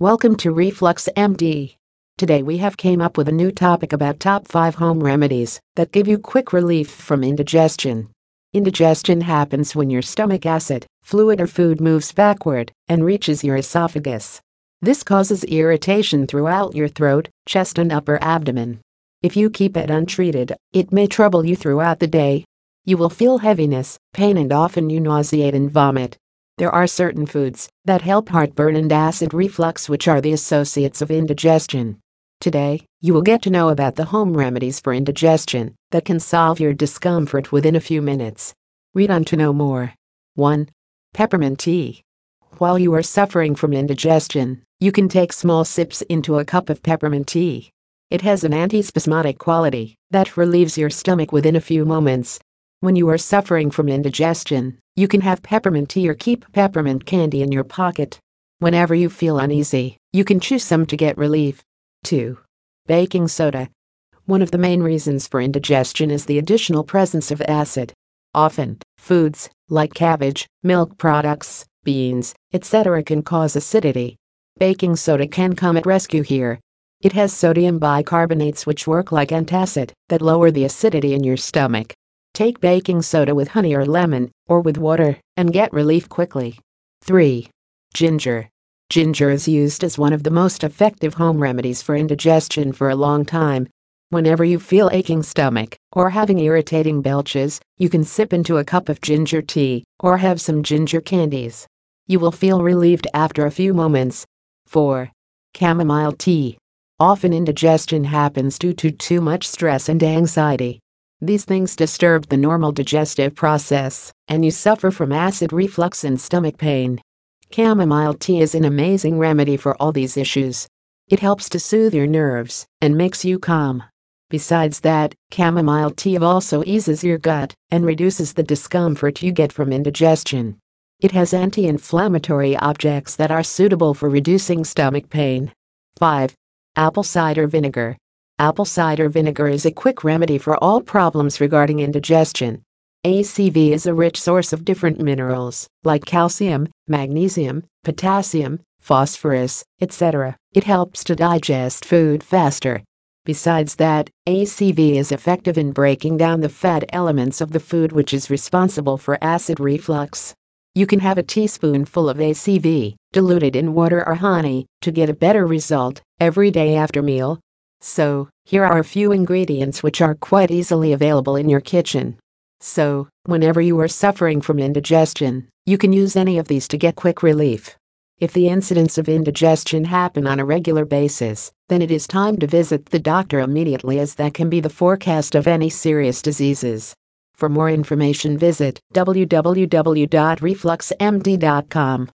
Welcome to Reflux MD. Today we have came up with a new topic about top 5 home remedies that give you quick relief from indigestion. Indigestion happens when your stomach acid, fluid or food moves backward and reaches your esophagus. This causes irritation throughout your throat, chest and upper abdomen. If you keep it untreated, it may trouble you throughout the day. You will feel heaviness, pain and often you nauseate and vomit. There are certain foods that help heartburn and acid reflux, which are the associates of indigestion. Today, you will get to know about the home remedies for indigestion that can solve your discomfort within a few minutes. Read on to know more. 1. Peppermint tea. While you are suffering from indigestion, you can take small sips into a cup of peppermint tea. It has an antispasmodic quality that relieves your stomach within a few moments. When you are suffering from indigestion, you can have peppermint tea or keep peppermint candy in your pocket. Whenever you feel uneasy, you can chew some to get relief. 2. Baking soda. One of the main reasons for indigestion is the additional presence of acid. Often, foods, like cabbage, milk products, beans, etc., can cause acidity. Baking soda can come at rescue here. It has sodium bicarbonates which work like antacid that lower the acidity in your stomach. Take baking soda with honey or lemon, or with water, and get relief quickly. 3. Ginger. Ginger is used as one of the most effective home remedies for indigestion for a long time. Whenever you feel aching stomach or having irritating belches, you can sip into a cup of ginger tea or have some ginger candies. You will feel relieved after a few moments. 4. Chamomile tea. Often indigestion happens due to too much stress and anxiety. These things disturb the normal digestive process, and you suffer from acid reflux and stomach pain. Chamomile tea is an amazing remedy for all these issues. It helps to soothe your nerves and makes you calm. Besides that, chamomile tea also eases your gut and reduces the discomfort you get from indigestion. It has anti inflammatory objects that are suitable for reducing stomach pain. 5. Apple cider vinegar. Apple cider vinegar is a quick remedy for all problems regarding indigestion. ACV is a rich source of different minerals, like calcium, magnesium, potassium, phosphorus, etc. It helps to digest food faster. Besides that, ACV is effective in breaking down the fat elements of the food which is responsible for acid reflux. You can have a teaspoonful of ACV, diluted in water or honey, to get a better result every day after meal, so, here are a few ingredients which are quite easily available in your kitchen. So, whenever you are suffering from indigestion, you can use any of these to get quick relief. If the incidents of indigestion happen on a regular basis, then it is time to visit the doctor immediately as that can be the forecast of any serious diseases. For more information visit www.refluxmd.com.